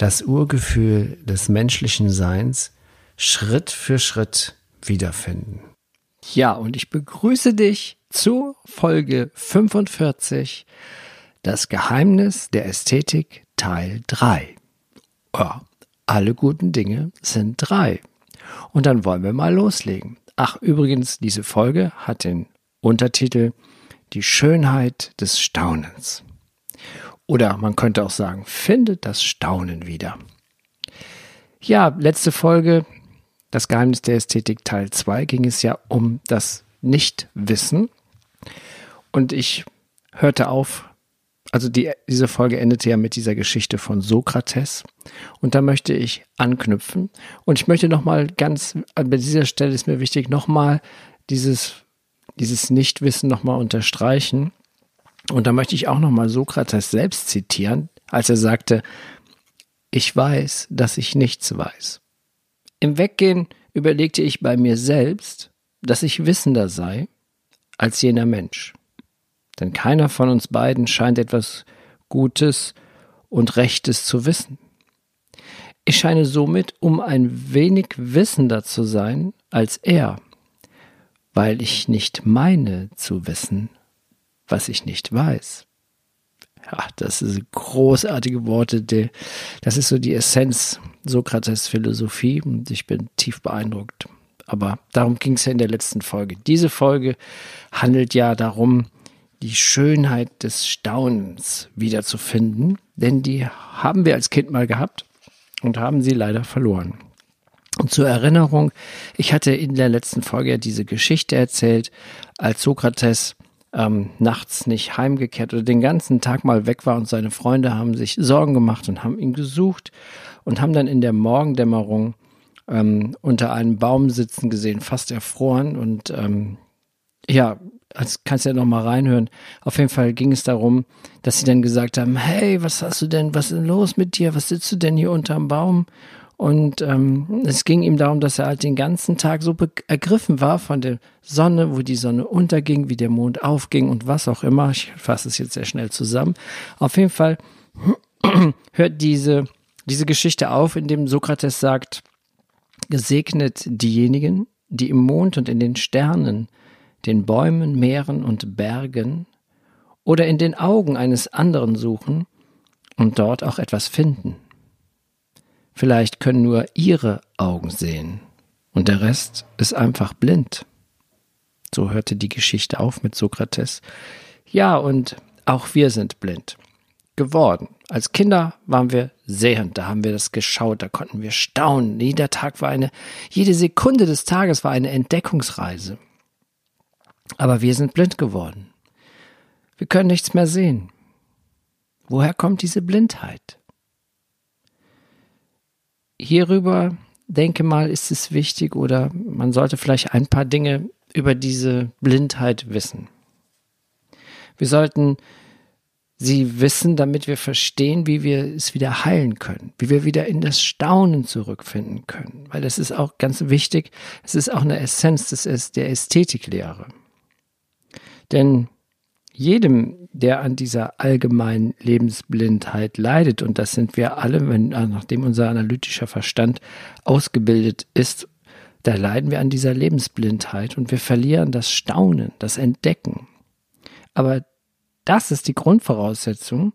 das Urgefühl des menschlichen Seins Schritt für Schritt wiederfinden. Ja, und ich begrüße dich zu Folge 45, das Geheimnis der Ästhetik Teil 3. Ja, alle guten Dinge sind drei. Und dann wollen wir mal loslegen. Ach, übrigens, diese Folge hat den Untertitel Die Schönheit des Staunens. Oder man könnte auch sagen, findet das Staunen wieder. Ja, letzte Folge, das Geheimnis der Ästhetik Teil 2, ging es ja um das Nichtwissen. Und ich hörte auf, also die, diese Folge endete ja mit dieser Geschichte von Sokrates. Und da möchte ich anknüpfen. Und ich möchte nochmal ganz, bei dieser Stelle ist mir wichtig, nochmal dieses, dieses Nichtwissen nochmal unterstreichen. Und da möchte ich auch nochmal Sokrates selbst zitieren, als er sagte, ich weiß, dass ich nichts weiß. Im Weggehen überlegte ich bei mir selbst, dass ich wissender sei als jener Mensch. Denn keiner von uns beiden scheint etwas Gutes und Rechtes zu wissen. Ich scheine somit um ein wenig wissender zu sein als er, weil ich nicht meine zu wissen, was ich nicht weiß. Ja, das sind großartige Worte. Das ist so die Essenz Sokrates Philosophie und ich bin tief beeindruckt. Aber darum ging es ja in der letzten Folge. Diese Folge handelt ja darum, die Schönheit des Staunens wiederzufinden, denn die haben wir als Kind mal gehabt und haben sie leider verloren. Und zur Erinnerung, ich hatte in der letzten Folge ja diese Geschichte erzählt, als Sokrates ähm, nachts nicht heimgekehrt oder den ganzen Tag mal weg war und seine Freunde haben sich Sorgen gemacht und haben ihn gesucht und haben dann in der Morgendämmerung ähm, unter einem Baum sitzen gesehen, fast erfroren und ähm, ja, das kannst du ja noch mal reinhören. Auf jeden Fall ging es darum, dass sie dann gesagt haben, hey, was hast du denn, was ist denn los mit dir? Was sitzt du denn hier unterm Baum? Und ähm, es ging ihm darum, dass er halt den ganzen Tag so ergriffen war von der Sonne, wo die Sonne unterging, wie der Mond aufging und was auch immer. Ich fasse es jetzt sehr schnell zusammen. Auf jeden Fall hört diese, diese Geschichte auf, indem Sokrates sagt, gesegnet diejenigen, die im Mond und in den Sternen, den Bäumen, Meeren und Bergen oder in den Augen eines anderen suchen und dort auch etwas finden. Vielleicht können nur ihre Augen sehen und der Rest ist einfach blind. So hörte die Geschichte auf mit Sokrates. Ja, und auch wir sind blind geworden. Als Kinder waren wir sehend, da haben wir das geschaut, da konnten wir staunen. Jeder Tag war eine, jede Sekunde des Tages war eine Entdeckungsreise. Aber wir sind blind geworden. Wir können nichts mehr sehen. Woher kommt diese Blindheit? Hierüber denke mal, ist es wichtig oder man sollte vielleicht ein paar Dinge über diese Blindheit wissen. Wir sollten sie wissen, damit wir verstehen, wie wir es wieder heilen können, wie wir wieder in das Staunen zurückfinden können. Weil das ist auch ganz wichtig. Es ist auch eine Essenz des, der Ästhetiklehre. Denn jedem, der an dieser allgemeinen Lebensblindheit leidet, und das sind wir alle, wenn, äh, nachdem unser analytischer Verstand ausgebildet ist, da leiden wir an dieser Lebensblindheit und wir verlieren das Staunen, das Entdecken. Aber das ist die Grundvoraussetzung,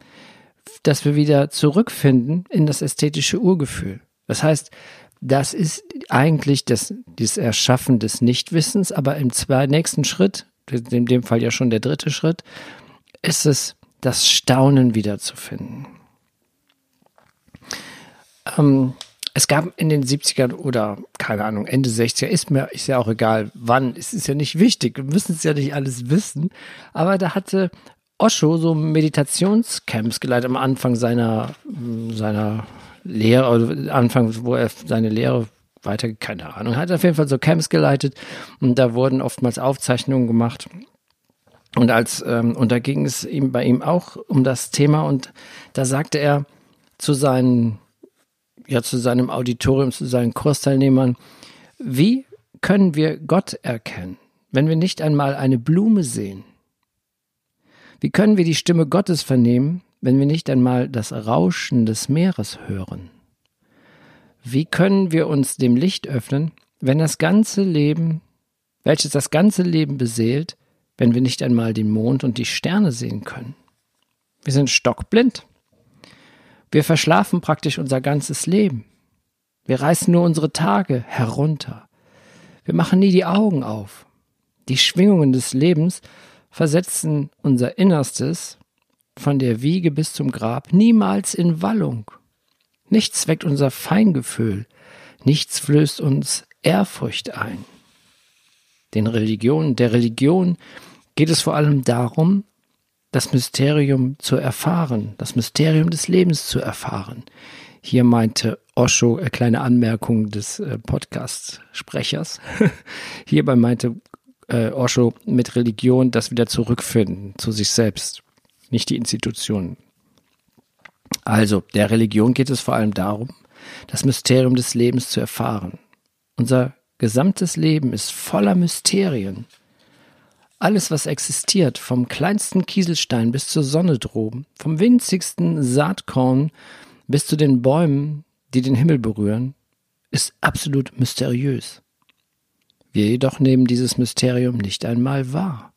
dass wir wieder zurückfinden in das ästhetische Urgefühl. Das heißt, das ist eigentlich das, das Erschaffen des Nichtwissens, aber im nächsten Schritt in dem Fall ja schon der dritte Schritt, ist es, das Staunen wiederzufinden. Ähm, es gab in den 70ern oder keine Ahnung, Ende 60er, ist mir ist ja auch egal, wann, es ist ja nicht wichtig, wir müssen es ja nicht alles wissen, aber da hatte Osho so Meditationscamps geleitet am Anfang seiner, seiner Lehre, Anfang, wo er seine Lehre weiter, keine Ahnung, hat auf jeden Fall so Camps geleitet und da wurden oftmals Aufzeichnungen gemacht. Und als, ähm, und da ging es ihm bei ihm auch um das Thema und da sagte er zu seinen, ja, zu seinem Auditorium, zu seinen Kursteilnehmern, wie können wir Gott erkennen, wenn wir nicht einmal eine Blume sehen? Wie können wir die Stimme Gottes vernehmen, wenn wir nicht einmal das Rauschen des Meeres hören? Wie können wir uns dem Licht öffnen, wenn das ganze Leben, welches das ganze Leben beseelt, wenn wir nicht einmal den Mond und die Sterne sehen können? Wir sind stockblind. Wir verschlafen praktisch unser ganzes Leben. Wir reißen nur unsere Tage herunter. Wir machen nie die Augen auf. Die Schwingungen des Lebens versetzen unser Innerstes von der Wiege bis zum Grab niemals in Wallung. Nichts weckt unser Feingefühl, nichts flößt uns Ehrfurcht ein. Den Religionen, der Religion geht es vor allem darum, das Mysterium zu erfahren, das Mysterium des Lebens zu erfahren. Hier meinte Osho, äh, kleine Anmerkung des äh, Podcast-Sprechers, hierbei meinte äh, Osho mit Religion das wieder zurückfinden zu sich selbst, nicht die Institutionen. Also, der Religion geht es vor allem darum, das Mysterium des Lebens zu erfahren. Unser gesamtes Leben ist voller Mysterien. Alles, was existiert, vom kleinsten Kieselstein bis zur Sonne droben, vom winzigsten Saatkorn bis zu den Bäumen, die den Himmel berühren, ist absolut mysteriös. Wir jedoch nehmen dieses Mysterium nicht einmal wahr.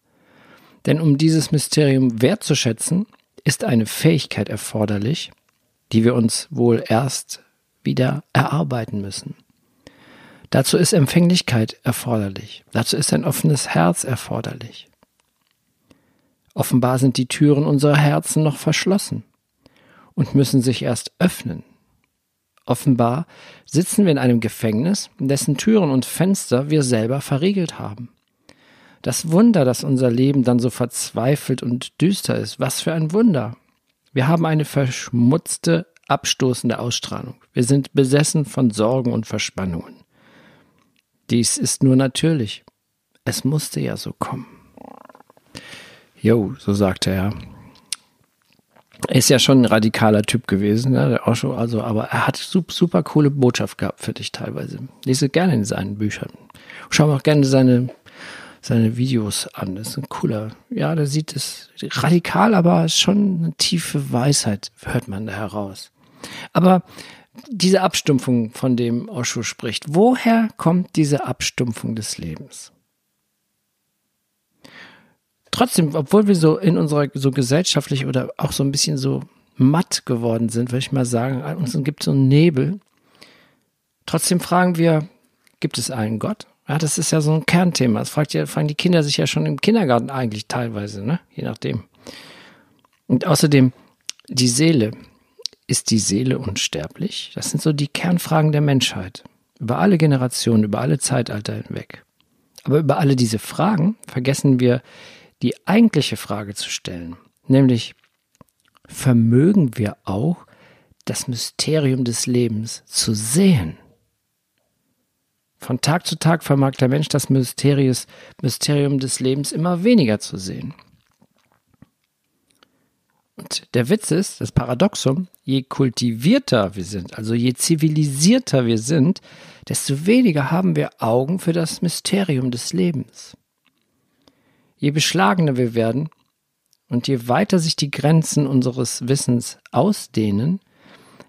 Denn um dieses Mysterium wertzuschätzen, ist eine Fähigkeit erforderlich, die wir uns wohl erst wieder erarbeiten müssen. Dazu ist Empfänglichkeit erforderlich. Dazu ist ein offenes Herz erforderlich. Offenbar sind die Türen unserer Herzen noch verschlossen und müssen sich erst öffnen. Offenbar sitzen wir in einem Gefängnis, dessen Türen und Fenster wir selber verriegelt haben. Das Wunder, dass unser Leben dann so verzweifelt und düster ist, was für ein Wunder. Wir haben eine verschmutzte, abstoßende Ausstrahlung. Wir sind besessen von Sorgen und Verspannungen. Dies ist nur natürlich. Es musste ja so kommen. Jo, so sagte er. Er ist ja schon ein radikaler Typ gewesen, ne? der Osho, also, aber er hat super, super coole Botschaft gehabt für dich teilweise. Lese gerne in seinen Büchern. Schau mal auch gerne seine seine Videos an. Das ist ein cooler, ja, der sieht es radikal, aber schon eine tiefe Weisheit hört man da heraus. Aber diese Abstumpfung, von dem Osho spricht, woher kommt diese Abstumpfung des Lebens? Trotzdem, obwohl wir so in unserer so gesellschaftlich oder auch so ein bisschen so matt geworden sind, würde ich mal sagen, uns gibt so einen Nebel. Trotzdem fragen wir, gibt es einen Gott? Ja, das ist ja so ein Kernthema. Das fragt ja, fragen die Kinder sich ja schon im Kindergarten eigentlich teilweise, ne? Je nachdem. Und außerdem, die Seele. Ist die Seele unsterblich? Das sind so die Kernfragen der Menschheit. Über alle Generationen, über alle Zeitalter hinweg. Aber über alle diese Fragen vergessen wir die eigentliche Frage zu stellen. Nämlich, vermögen wir auch das Mysterium des Lebens zu sehen? Von Tag zu Tag vermag der Mensch das Mysterium des Lebens immer weniger zu sehen. Und der Witz ist, das Paradoxum, je kultivierter wir sind, also je zivilisierter wir sind, desto weniger haben wir Augen für das Mysterium des Lebens. Je beschlagener wir werden und je weiter sich die Grenzen unseres Wissens ausdehnen,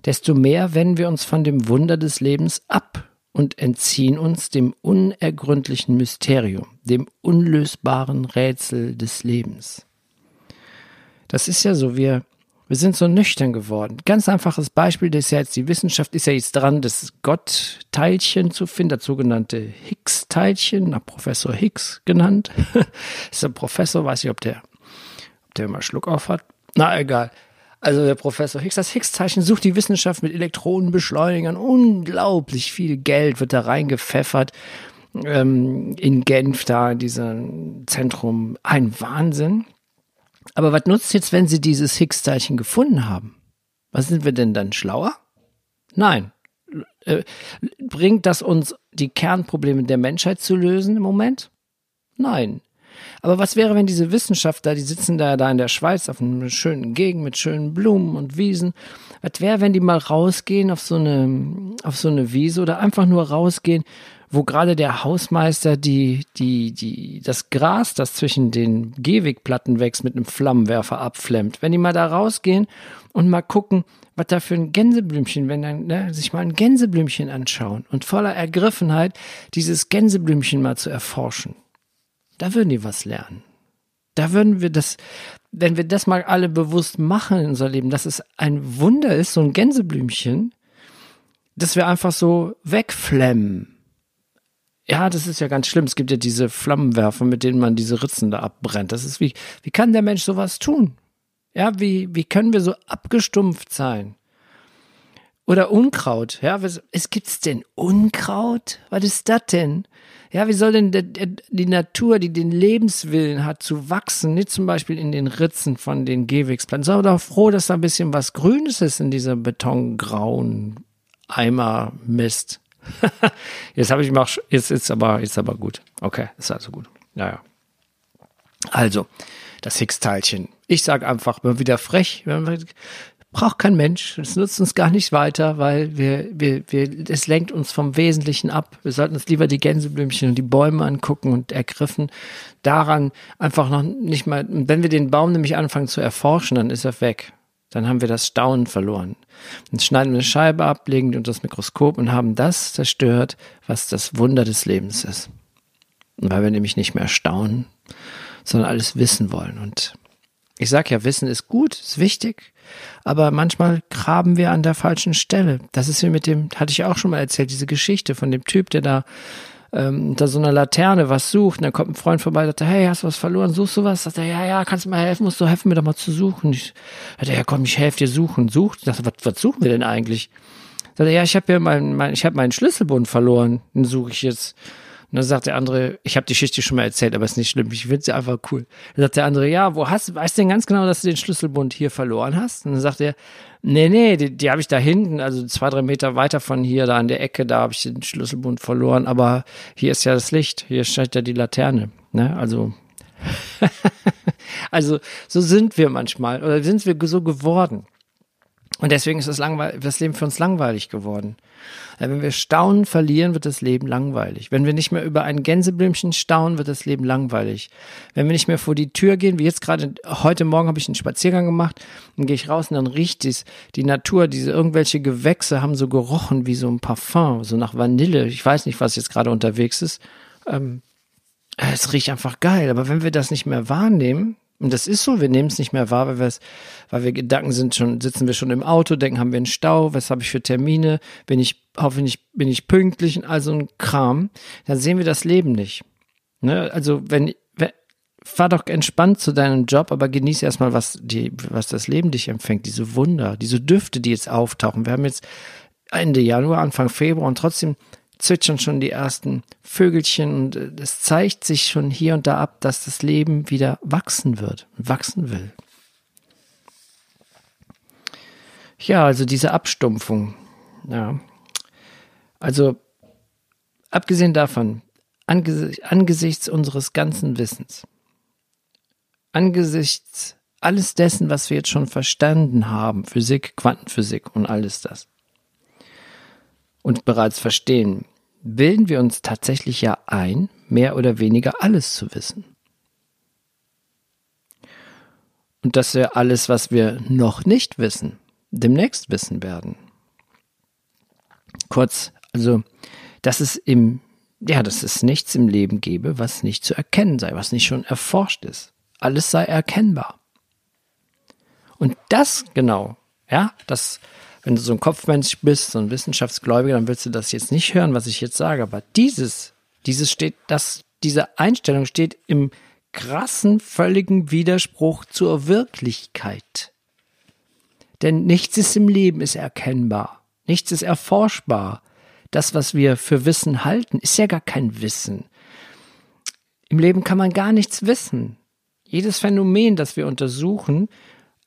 desto mehr wenden wir uns von dem Wunder des Lebens ab und entziehen uns dem unergründlichen Mysterium, dem unlösbaren Rätsel des Lebens. Das ist ja so, wir, wir sind so nüchtern geworden. Ganz einfaches Beispiel, das ist ja jetzt, die Wissenschaft ist ja jetzt dran, das Gott-Teilchen zu finden, das sogenannte Higgs-Teilchen, nach Professor Higgs genannt. ist ein Professor, weiß ich, ob der, ob der immer Schluck auf hat. Na, egal. Also der Professor Higgs, das Higgs-Zeichen sucht die Wissenschaft mit Elektronenbeschleunigern. Unglaublich viel Geld wird da reingepfeffert. Ähm, in Genf, da in diesem Zentrum. Ein Wahnsinn. Aber was nutzt jetzt, wenn sie dieses Higgs-Zeichen gefunden haben? Was sind wir denn dann schlauer? Nein. Äh, bringt das uns die Kernprobleme der Menschheit zu lösen im Moment? Nein. Aber was wäre, wenn diese Wissenschaftler, die sitzen da, da in der Schweiz auf einer schönen Gegend mit schönen Blumen und Wiesen, was wäre, wenn die mal rausgehen auf so eine, auf so eine Wiese oder einfach nur rausgehen, wo gerade der Hausmeister die, die, die, das Gras, das zwischen den Gehwegplatten wächst, mit einem Flammenwerfer abflemmt. Wenn die mal da rausgehen und mal gucken, was da für ein Gänseblümchen, wenn dann ne, sich mal ein Gänseblümchen anschauen und voller Ergriffenheit dieses Gänseblümchen mal zu erforschen. Da würden die was lernen. Da würden wir das, wenn wir das mal alle bewusst machen in unser Leben, dass es ein Wunder ist, so ein Gänseblümchen, dass wir einfach so wegflemmen. Ja, das ist ja ganz schlimm. Es gibt ja diese Flammenwerfer, mit denen man diese Ritzen da abbrennt. Das ist wie, wie kann der Mensch sowas tun? Ja, wie, wie können wir so abgestumpft sein? Oder Unkraut. Ja, was, es gibt's denn Unkraut? Was ist das denn? Ja, wie soll denn die Natur, die den Lebenswillen hat, zu wachsen, nicht zum Beispiel in den Ritzen von den Gehwegsplanten? Sei doch froh, dass da ein bisschen was Grünes ist in dieser betongrauen Eimer Mist. jetzt habe ich mal, jetzt ist aber, jetzt aber gut. Okay, ist also gut. Naja. Also, das Higgs-Teilchen. Ich sage einfach mal wieder frech, braucht kein Mensch. Es nutzt uns gar nicht weiter, weil wir, wir, wir, es lenkt uns vom Wesentlichen ab. Wir sollten uns lieber die Gänseblümchen und die Bäume angucken und ergriffen daran einfach noch nicht mal, wenn wir den Baum nämlich anfangen zu erforschen, dann ist er weg. Dann haben wir das Staunen verloren. Dann schneiden wir eine Scheibe ab, legen unter das Mikroskop und haben das zerstört, was das Wunder des Lebens ist. Weil wir nämlich nicht mehr staunen, sondern alles wissen wollen. Und ich sage ja, Wissen ist gut, ist wichtig, aber manchmal graben wir an der falschen Stelle. Das ist wie mit dem, hatte ich auch schon mal erzählt, diese Geschichte von dem Typ, der da ähm, unter so einer Laterne was sucht. Und dann kommt ein Freund vorbei, sagt, hey, hast du was verloren? Suchst du was? Sagt er, ja, ja, kannst du mir helfen? Musst du helfen, mir doch mal zu suchen? Ich, sagt ja, komm, ich helfe dir suchen. Sucht. Ich dachte, was, was suchen wir denn eigentlich? Sagt er, ja, ich habe ja mein, mein, ich habe meinen Schlüsselbund verloren. Den suche ich jetzt. Und dann sagt der andere, ich habe die Geschichte schon mal erzählt, aber ist nicht schlimm, ich finde sie einfach cool. Dann sagt der andere, ja, wo hast du, weißt du denn ganz genau, dass du den Schlüsselbund hier verloren hast? Und dann sagt er, nee, nee, die, die habe ich da hinten, also zwei, drei Meter weiter von hier, da an der Ecke, da habe ich den Schlüsselbund verloren, aber hier ist ja das Licht, hier steht ja die Laterne. Ne? Also, also so sind wir manchmal oder sind wir so geworden. Und deswegen ist das, das Leben für uns langweilig geworden. Wenn wir Staunen verlieren, wird das Leben langweilig. Wenn wir nicht mehr über ein Gänseblümchen staunen, wird das Leben langweilig. Wenn wir nicht mehr vor die Tür gehen, wie jetzt gerade, heute Morgen habe ich einen Spaziergang gemacht, dann gehe ich raus und dann riecht es, die Natur, diese irgendwelche Gewächse haben so gerochen wie so ein Parfum, so nach Vanille. Ich weiß nicht, was jetzt gerade unterwegs ist. Ähm, es riecht einfach geil. Aber wenn wir das nicht mehr wahrnehmen, und das ist so, wir nehmen es nicht mehr wahr, weil weil wir Gedanken sind schon, sitzen wir schon im Auto, denken, haben wir einen Stau, was habe ich für Termine, bin ich, hoffentlich bin ich pünktlich und all so ein Kram, dann sehen wir das Leben nicht. Ne? Also wenn, wenn, fahr doch entspannt zu deinem Job, aber genieß erstmal, was die, was das Leben dich empfängt, diese Wunder, diese Düfte, die jetzt auftauchen. Wir haben jetzt Ende Januar, Anfang Februar und trotzdem zwitschern schon die ersten Vögelchen und äh, es zeigt sich schon hier und da ab, dass das Leben wieder wachsen wird, wachsen will. Ja, also diese Abstumpfung. Ja. Also abgesehen davon, angesichts unseres ganzen Wissens, angesichts alles dessen, was wir jetzt schon verstanden haben, Physik, Quantenphysik und alles das, und bereits verstehen, bilden wir uns tatsächlich ja ein, mehr oder weniger alles zu wissen. Und dass wir alles, was wir noch nicht wissen, demnächst wissen werden. Kurz, also, dass es im, ja, dass es nichts im Leben gäbe, was nicht zu erkennen sei, was nicht schon erforscht ist. Alles sei erkennbar. Und das genau, ja, das, wenn du so ein Kopfmensch bist, so ein Wissenschaftsgläubiger, dann willst du das jetzt nicht hören, was ich jetzt sage. Aber dieses, dieses steht, das, diese Einstellung steht im krassen, völligen Widerspruch zur Wirklichkeit. Denn nichts ist im Leben ist erkennbar. Nichts ist erforschbar. Das, was wir für Wissen halten, ist ja gar kein Wissen. Im Leben kann man gar nichts wissen. Jedes Phänomen, das wir untersuchen,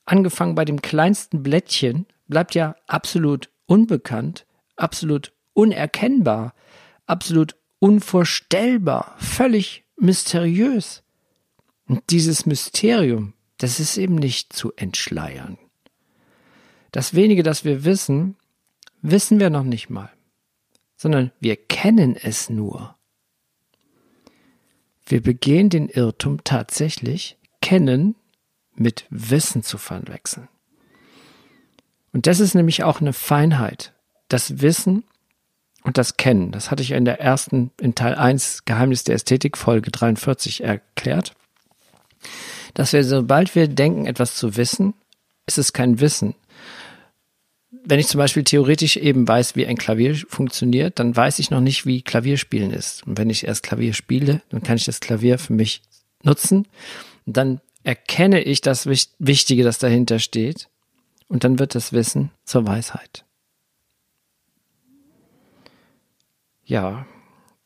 angefangen bei dem kleinsten Blättchen, bleibt ja absolut unbekannt, absolut unerkennbar, absolut unvorstellbar, völlig mysteriös. Und dieses Mysterium, das ist eben nicht zu entschleiern. Das wenige, das wir wissen, wissen wir noch nicht mal, sondern wir kennen es nur. Wir begehen den Irrtum tatsächlich, kennen mit Wissen zu verwechseln. Und das ist nämlich auch eine Feinheit. Das Wissen und das Kennen. Das hatte ich in der ersten, in Teil 1 Geheimnis der Ästhetik Folge 43 erklärt. Dass wir, sobald wir denken, etwas zu wissen, ist es kein Wissen. Wenn ich zum Beispiel theoretisch eben weiß, wie ein Klavier funktioniert, dann weiß ich noch nicht, wie Klavierspielen ist. Und wenn ich erst Klavier spiele, dann kann ich das Klavier für mich nutzen. Und dann erkenne ich das Wichtige, das dahinter steht. Und dann wird das Wissen zur Weisheit. Ja,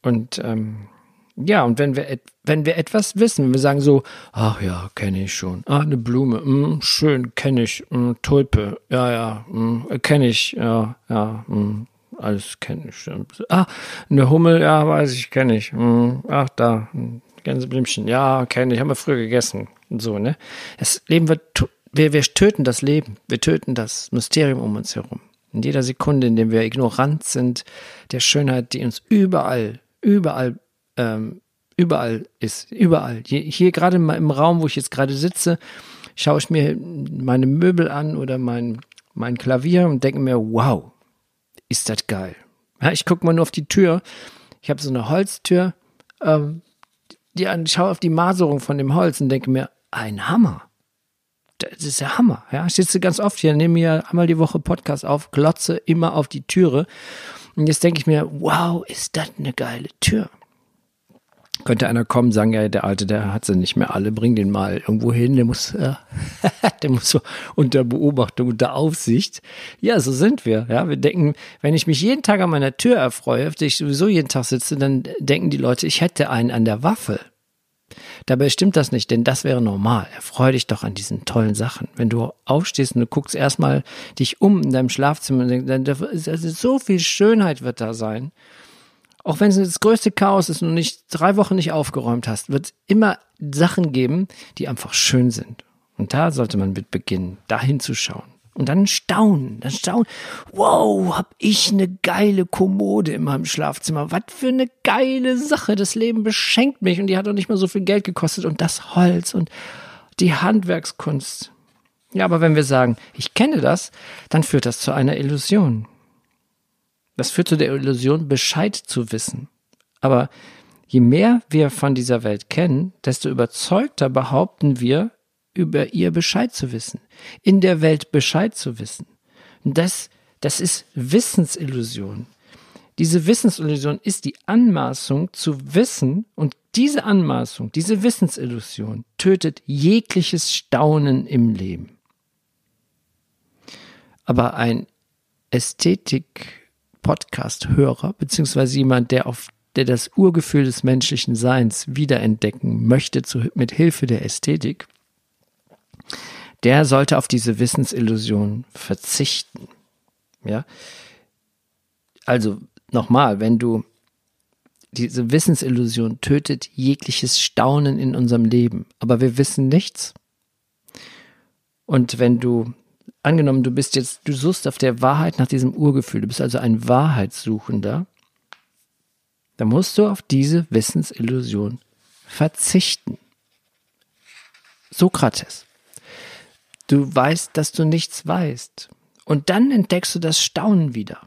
und ähm, ja, und wenn wir, wenn wir etwas wissen, wenn wir sagen so, ach ja, kenne ich schon. Ah, eine Blume, mh, schön, kenne ich. Mh, Tulpe, ja, ja, kenne ich, ja, ja, mh, alles kenne ich. Ah, eine Hummel, ja, weiß ich, kenne ich. Ach, da, Gänseblümchen, ja, kenne ich, haben wir früher gegessen. Und so, ne? Das Leben wird, wir, wir töten das Leben, wir töten das Mysterium um uns herum. In jeder Sekunde, in der wir ignorant sind, der Schönheit, die uns überall, überall, ähm, überall ist, überall. Hier, hier gerade im Raum, wo ich jetzt gerade sitze, schaue ich mir meine Möbel an oder mein, mein Klavier und denke mir, wow, ist das geil. Ja, ich gucke mal nur auf die Tür. Ich habe so eine Holztür. Ähm, die, ich schaue auf die Maserung von dem Holz und denke mir, ein Hammer das ist der Hammer. Ja, ich sitze ganz oft hier, nehme mir einmal die Woche Podcast auf, glotze immer auf die Türe. Und jetzt denke ich mir, wow, ist das eine geile Tür. Könnte einer kommen, sagen, ja, der Alte, der hat sie nicht mehr alle, bring den mal irgendwo hin, der muss, äh, der muss so unter Beobachtung, unter Aufsicht. Ja, so sind wir. Ja, wir denken, wenn ich mich jeden Tag an meiner Tür erfreue, auf der ich sowieso jeden Tag sitze, dann denken die Leute, ich hätte einen an der Waffe. Dabei stimmt das nicht, denn das wäre normal. Erfreu dich doch an diesen tollen Sachen. Wenn du aufstehst und du guckst erstmal dich um in deinem Schlafzimmer und denkst, also so viel Schönheit wird da sein. Auch wenn es das größte Chaos ist und du nicht drei Wochen nicht aufgeräumt hast, wird es immer Sachen geben, die einfach schön sind. Und da sollte man mit beginnen, da hinzuschauen. Und dann staunen, dann staunen. Wow, hab ich eine geile Kommode in meinem Schlafzimmer. Was für eine geile Sache. Das Leben beschenkt mich und die hat auch nicht mal so viel Geld gekostet. Und das Holz und die Handwerkskunst. Ja, aber wenn wir sagen, ich kenne das, dann führt das zu einer Illusion. Das führt zu der Illusion, Bescheid zu wissen. Aber je mehr wir von dieser Welt kennen, desto überzeugter behaupten wir, über ihr Bescheid zu wissen, in der Welt Bescheid zu wissen. Das, das ist Wissensillusion. Diese Wissensillusion ist die Anmaßung zu wissen und diese Anmaßung, diese Wissensillusion tötet jegliches Staunen im Leben. Aber ein Ästhetik-Podcast-Hörer, beziehungsweise jemand, der auf der das Urgefühl des menschlichen Seins wiederentdecken möchte zu, mit Hilfe der Ästhetik, der sollte auf diese Wissensillusion verzichten. Ja. Also nochmal, wenn du diese Wissensillusion tötet jegliches Staunen in unserem Leben, aber wir wissen nichts. Und wenn du angenommen, du bist jetzt, du suchst auf der Wahrheit nach diesem Urgefühl, du bist also ein Wahrheitssuchender, dann musst du auf diese Wissensillusion verzichten. Sokrates. Du weißt, dass du nichts weißt. Und dann entdeckst du das Staunen wieder.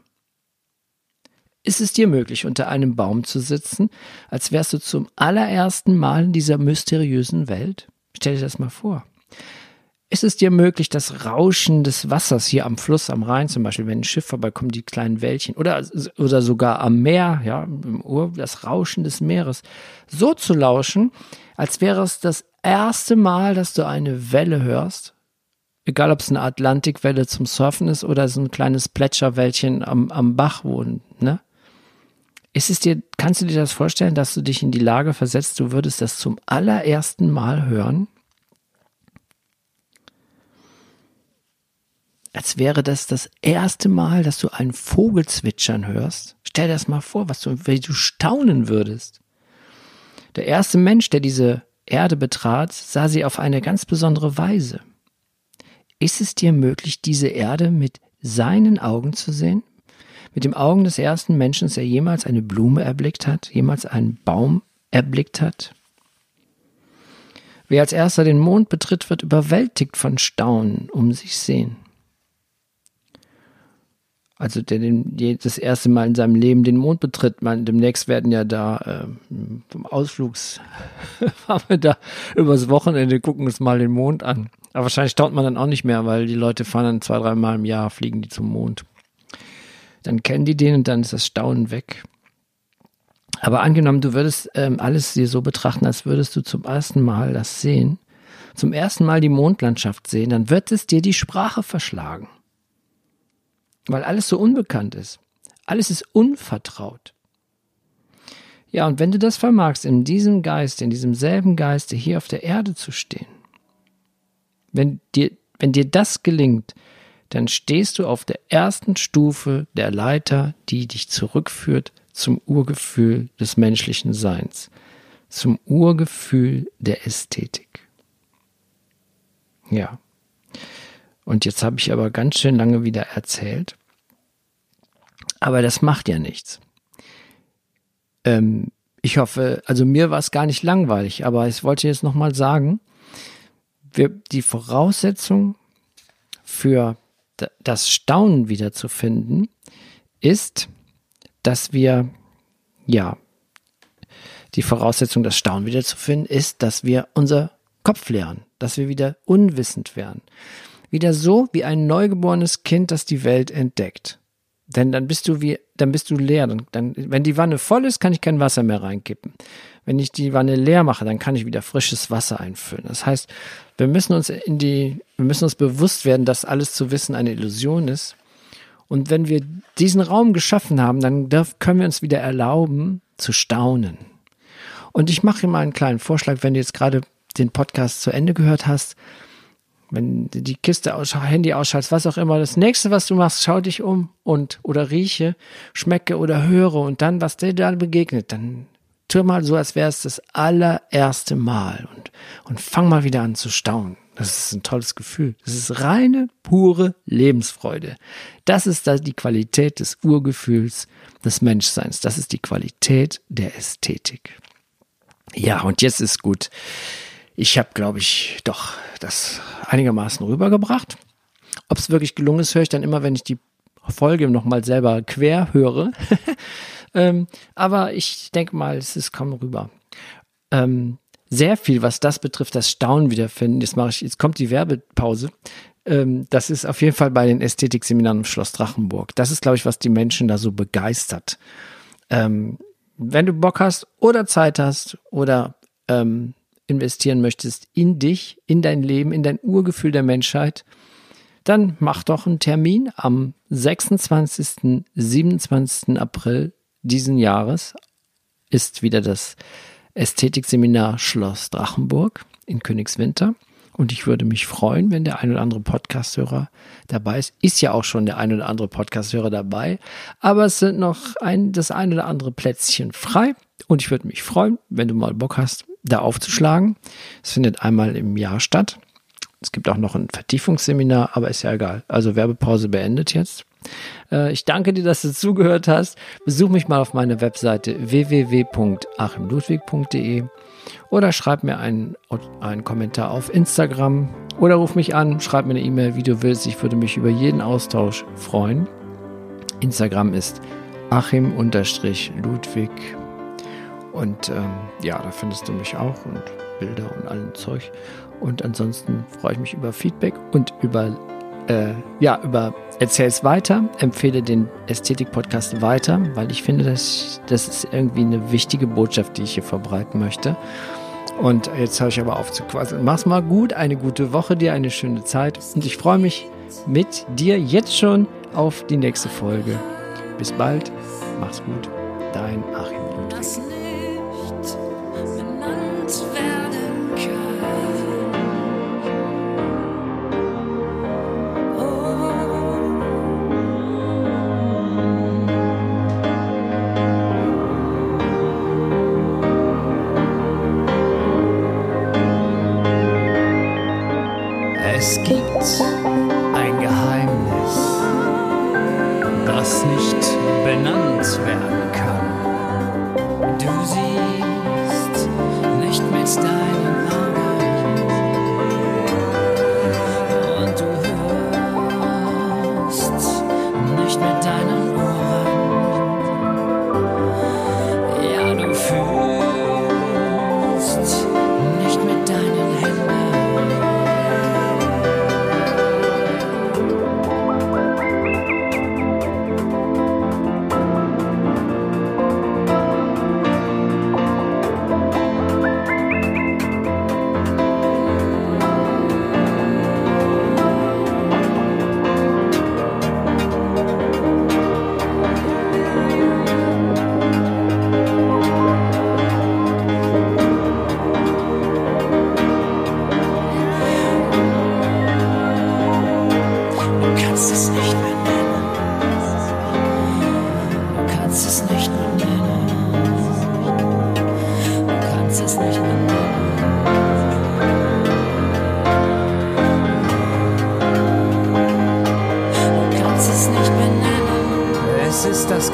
Ist es dir möglich, unter einem Baum zu sitzen, als wärst du zum allerersten Mal in dieser mysteriösen Welt? Stell dir das mal vor. Ist es dir möglich, das Rauschen des Wassers hier am Fluss, am Rhein zum Beispiel, wenn ein Schiff vorbeikommt, die kleinen Wäldchen oder, oder sogar am Meer, ja, im Ur, das Rauschen des Meeres, so zu lauschen, als wäre es das erste Mal, dass du eine Welle hörst egal ob es eine Atlantikwelle zum Surfen ist oder so ein kleines Plätscherwäldchen am, am Bach wohnen, ne? Ist es dir, kannst du dir das vorstellen, dass du dich in die Lage versetzt, du würdest das zum allerersten Mal hören? als wäre das das erste Mal, dass du einen Vogel zwitschern hörst. Stell dir das mal vor, was du, wie du staunen würdest. Der erste Mensch, der diese Erde betrat, sah sie auf eine ganz besondere Weise. Ist es dir möglich, diese Erde mit seinen Augen zu sehen? Mit den Augen des ersten Menschen, der jemals eine Blume erblickt hat, jemals einen Baum erblickt hat? Wer als erster den Mond betritt, wird überwältigt von Staunen um sich sehen. Also der den, das erste Mal in seinem Leben den Mond betritt. Man, demnächst werden ja da äh, vom Ausflugs fahren wir da übers Wochenende, gucken uns mal den Mond an. Aber wahrscheinlich staunt man dann auch nicht mehr, weil die Leute fahren dann zwei, dreimal im Jahr, fliegen die zum Mond. Dann kennen die den und dann ist das Staunen weg. Aber angenommen, du würdest ähm, alles dir so betrachten, als würdest du zum ersten Mal das sehen, zum ersten Mal die Mondlandschaft sehen, dann wird es dir die Sprache verschlagen. Weil alles so unbekannt ist. Alles ist unvertraut. Ja, und wenn du das vermagst, in diesem Geist, in diesem selben Geiste hier auf der Erde zu stehen, wenn dir, wenn dir das gelingt, dann stehst du auf der ersten Stufe der Leiter, die dich zurückführt zum Urgefühl des menschlichen Seins, zum Urgefühl der Ästhetik. Ja. Und jetzt habe ich aber ganz schön lange wieder erzählt. Aber das macht ja nichts. Ähm, ich hoffe, also mir war es gar nicht langweilig, aber ich wollte jetzt nochmal sagen, wir, die Voraussetzung für das Staunen wiederzufinden ist, dass wir, ja, die Voraussetzung, das Staunen wiederzufinden, ist, dass wir unser Kopf leeren, dass wir wieder unwissend werden. Wieder so wie ein neugeborenes Kind, das die Welt entdeckt. Denn dann bist du wie, dann bist du leer. Dann, dann, wenn die Wanne voll ist, kann ich kein Wasser mehr reinkippen. Wenn ich die Wanne leer mache, dann kann ich wieder frisches Wasser einfüllen. Das heißt, wir müssen uns in die, wir müssen uns bewusst werden, dass alles zu wissen eine Illusion ist und wenn wir diesen Raum geschaffen haben, dann können wir uns wieder erlauben zu staunen. Und ich mache mal einen kleinen Vorschlag, wenn du jetzt gerade den Podcast zu Ende gehört hast, wenn du die Kiste aus, Handy ausschaltest, was auch immer, das nächste, was du machst, schau dich um und oder rieche, schmecke oder höre und dann, was dir da begegnet, dann tu mal so, als wäre es das allererste Mal und, und fang mal wieder an zu staunen. Das ist ein tolles Gefühl. Das ist reine, pure Lebensfreude. Das ist die Qualität des Urgefühls des Menschseins. Das ist die Qualität der Ästhetik. Ja, und jetzt ist gut. Ich habe, glaube ich, doch das einigermaßen rübergebracht. Ob es wirklich gelungen ist, höre ich dann immer, wenn ich die Folge nochmal selber quer höre. ähm, aber ich denke mal, es ist kaum rüber. Ähm, sehr viel, was das betrifft, das Staunen wiederfinden. Jetzt mache ich, jetzt kommt die Werbepause. Ähm, das ist auf jeden Fall bei den Ästhetikseminaren im Schloss Drachenburg. Das ist, glaube ich, was die Menschen da so begeistert. Ähm, wenn du Bock hast oder Zeit hast oder ähm, investieren möchtest in dich, in dein Leben, in dein Urgefühl der Menschheit, dann mach doch einen Termin am 26. 27. April diesen Jahres ist wieder das Ästhetikseminar Schloss Drachenburg in Königswinter. Und ich würde mich freuen, wenn der ein oder andere Podcasthörer dabei ist. Ist ja auch schon der ein oder andere Podcasthörer dabei. Aber es sind noch ein, das ein oder andere Plätzchen frei. Und ich würde mich freuen, wenn du mal Bock hast, da aufzuschlagen. Es findet einmal im Jahr statt. Es gibt auch noch ein Vertiefungsseminar, aber ist ja egal. Also Werbepause beendet jetzt. Äh, ich danke dir, dass du zugehört hast. Besuch mich mal auf meiner Webseite www.achimludwig.de oder schreib mir einen, einen Kommentar auf Instagram oder ruf mich an, schreib mir eine E-Mail, wie du willst. Ich würde mich über jeden Austausch freuen. Instagram ist achim-ludwig und ähm, ja, da findest du mich auch und Bilder und allem Zeug. Und ansonsten freue ich mich über Feedback und über äh, ja, über erzähl's weiter, empfehle den Ästhetik-Podcast weiter, weil ich finde, dass, das ist irgendwie eine wichtige Botschaft, die ich hier verbreiten möchte. Und jetzt höre ich aber auf zu quasseln. Mach's mal gut, eine gute Woche dir, eine schöne Zeit. Und ich freue mich mit dir jetzt schon auf die nächste Folge. Bis bald, mach's gut, dein Achim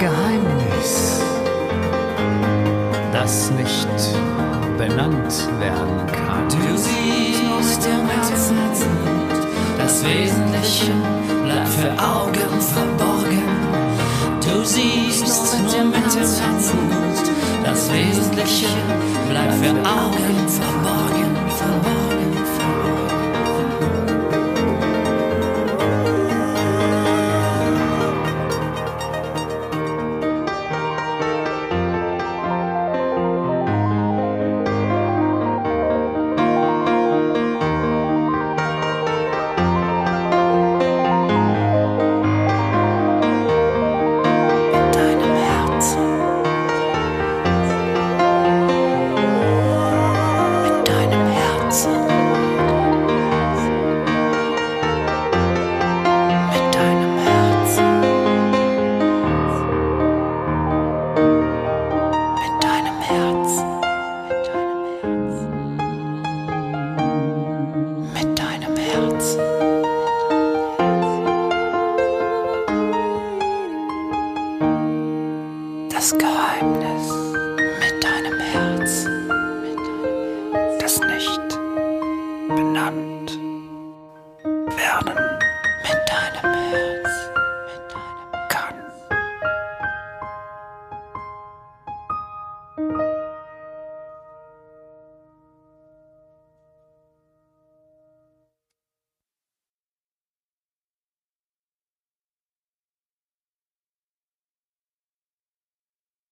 Geheimnis, das nicht benannt werden kann. Du siehst im Herzen, das Wesentliche bleibt für Augen verborgen. Du siehst nur mit Herzen, das Wesentliche bleibt für Augen verborgen.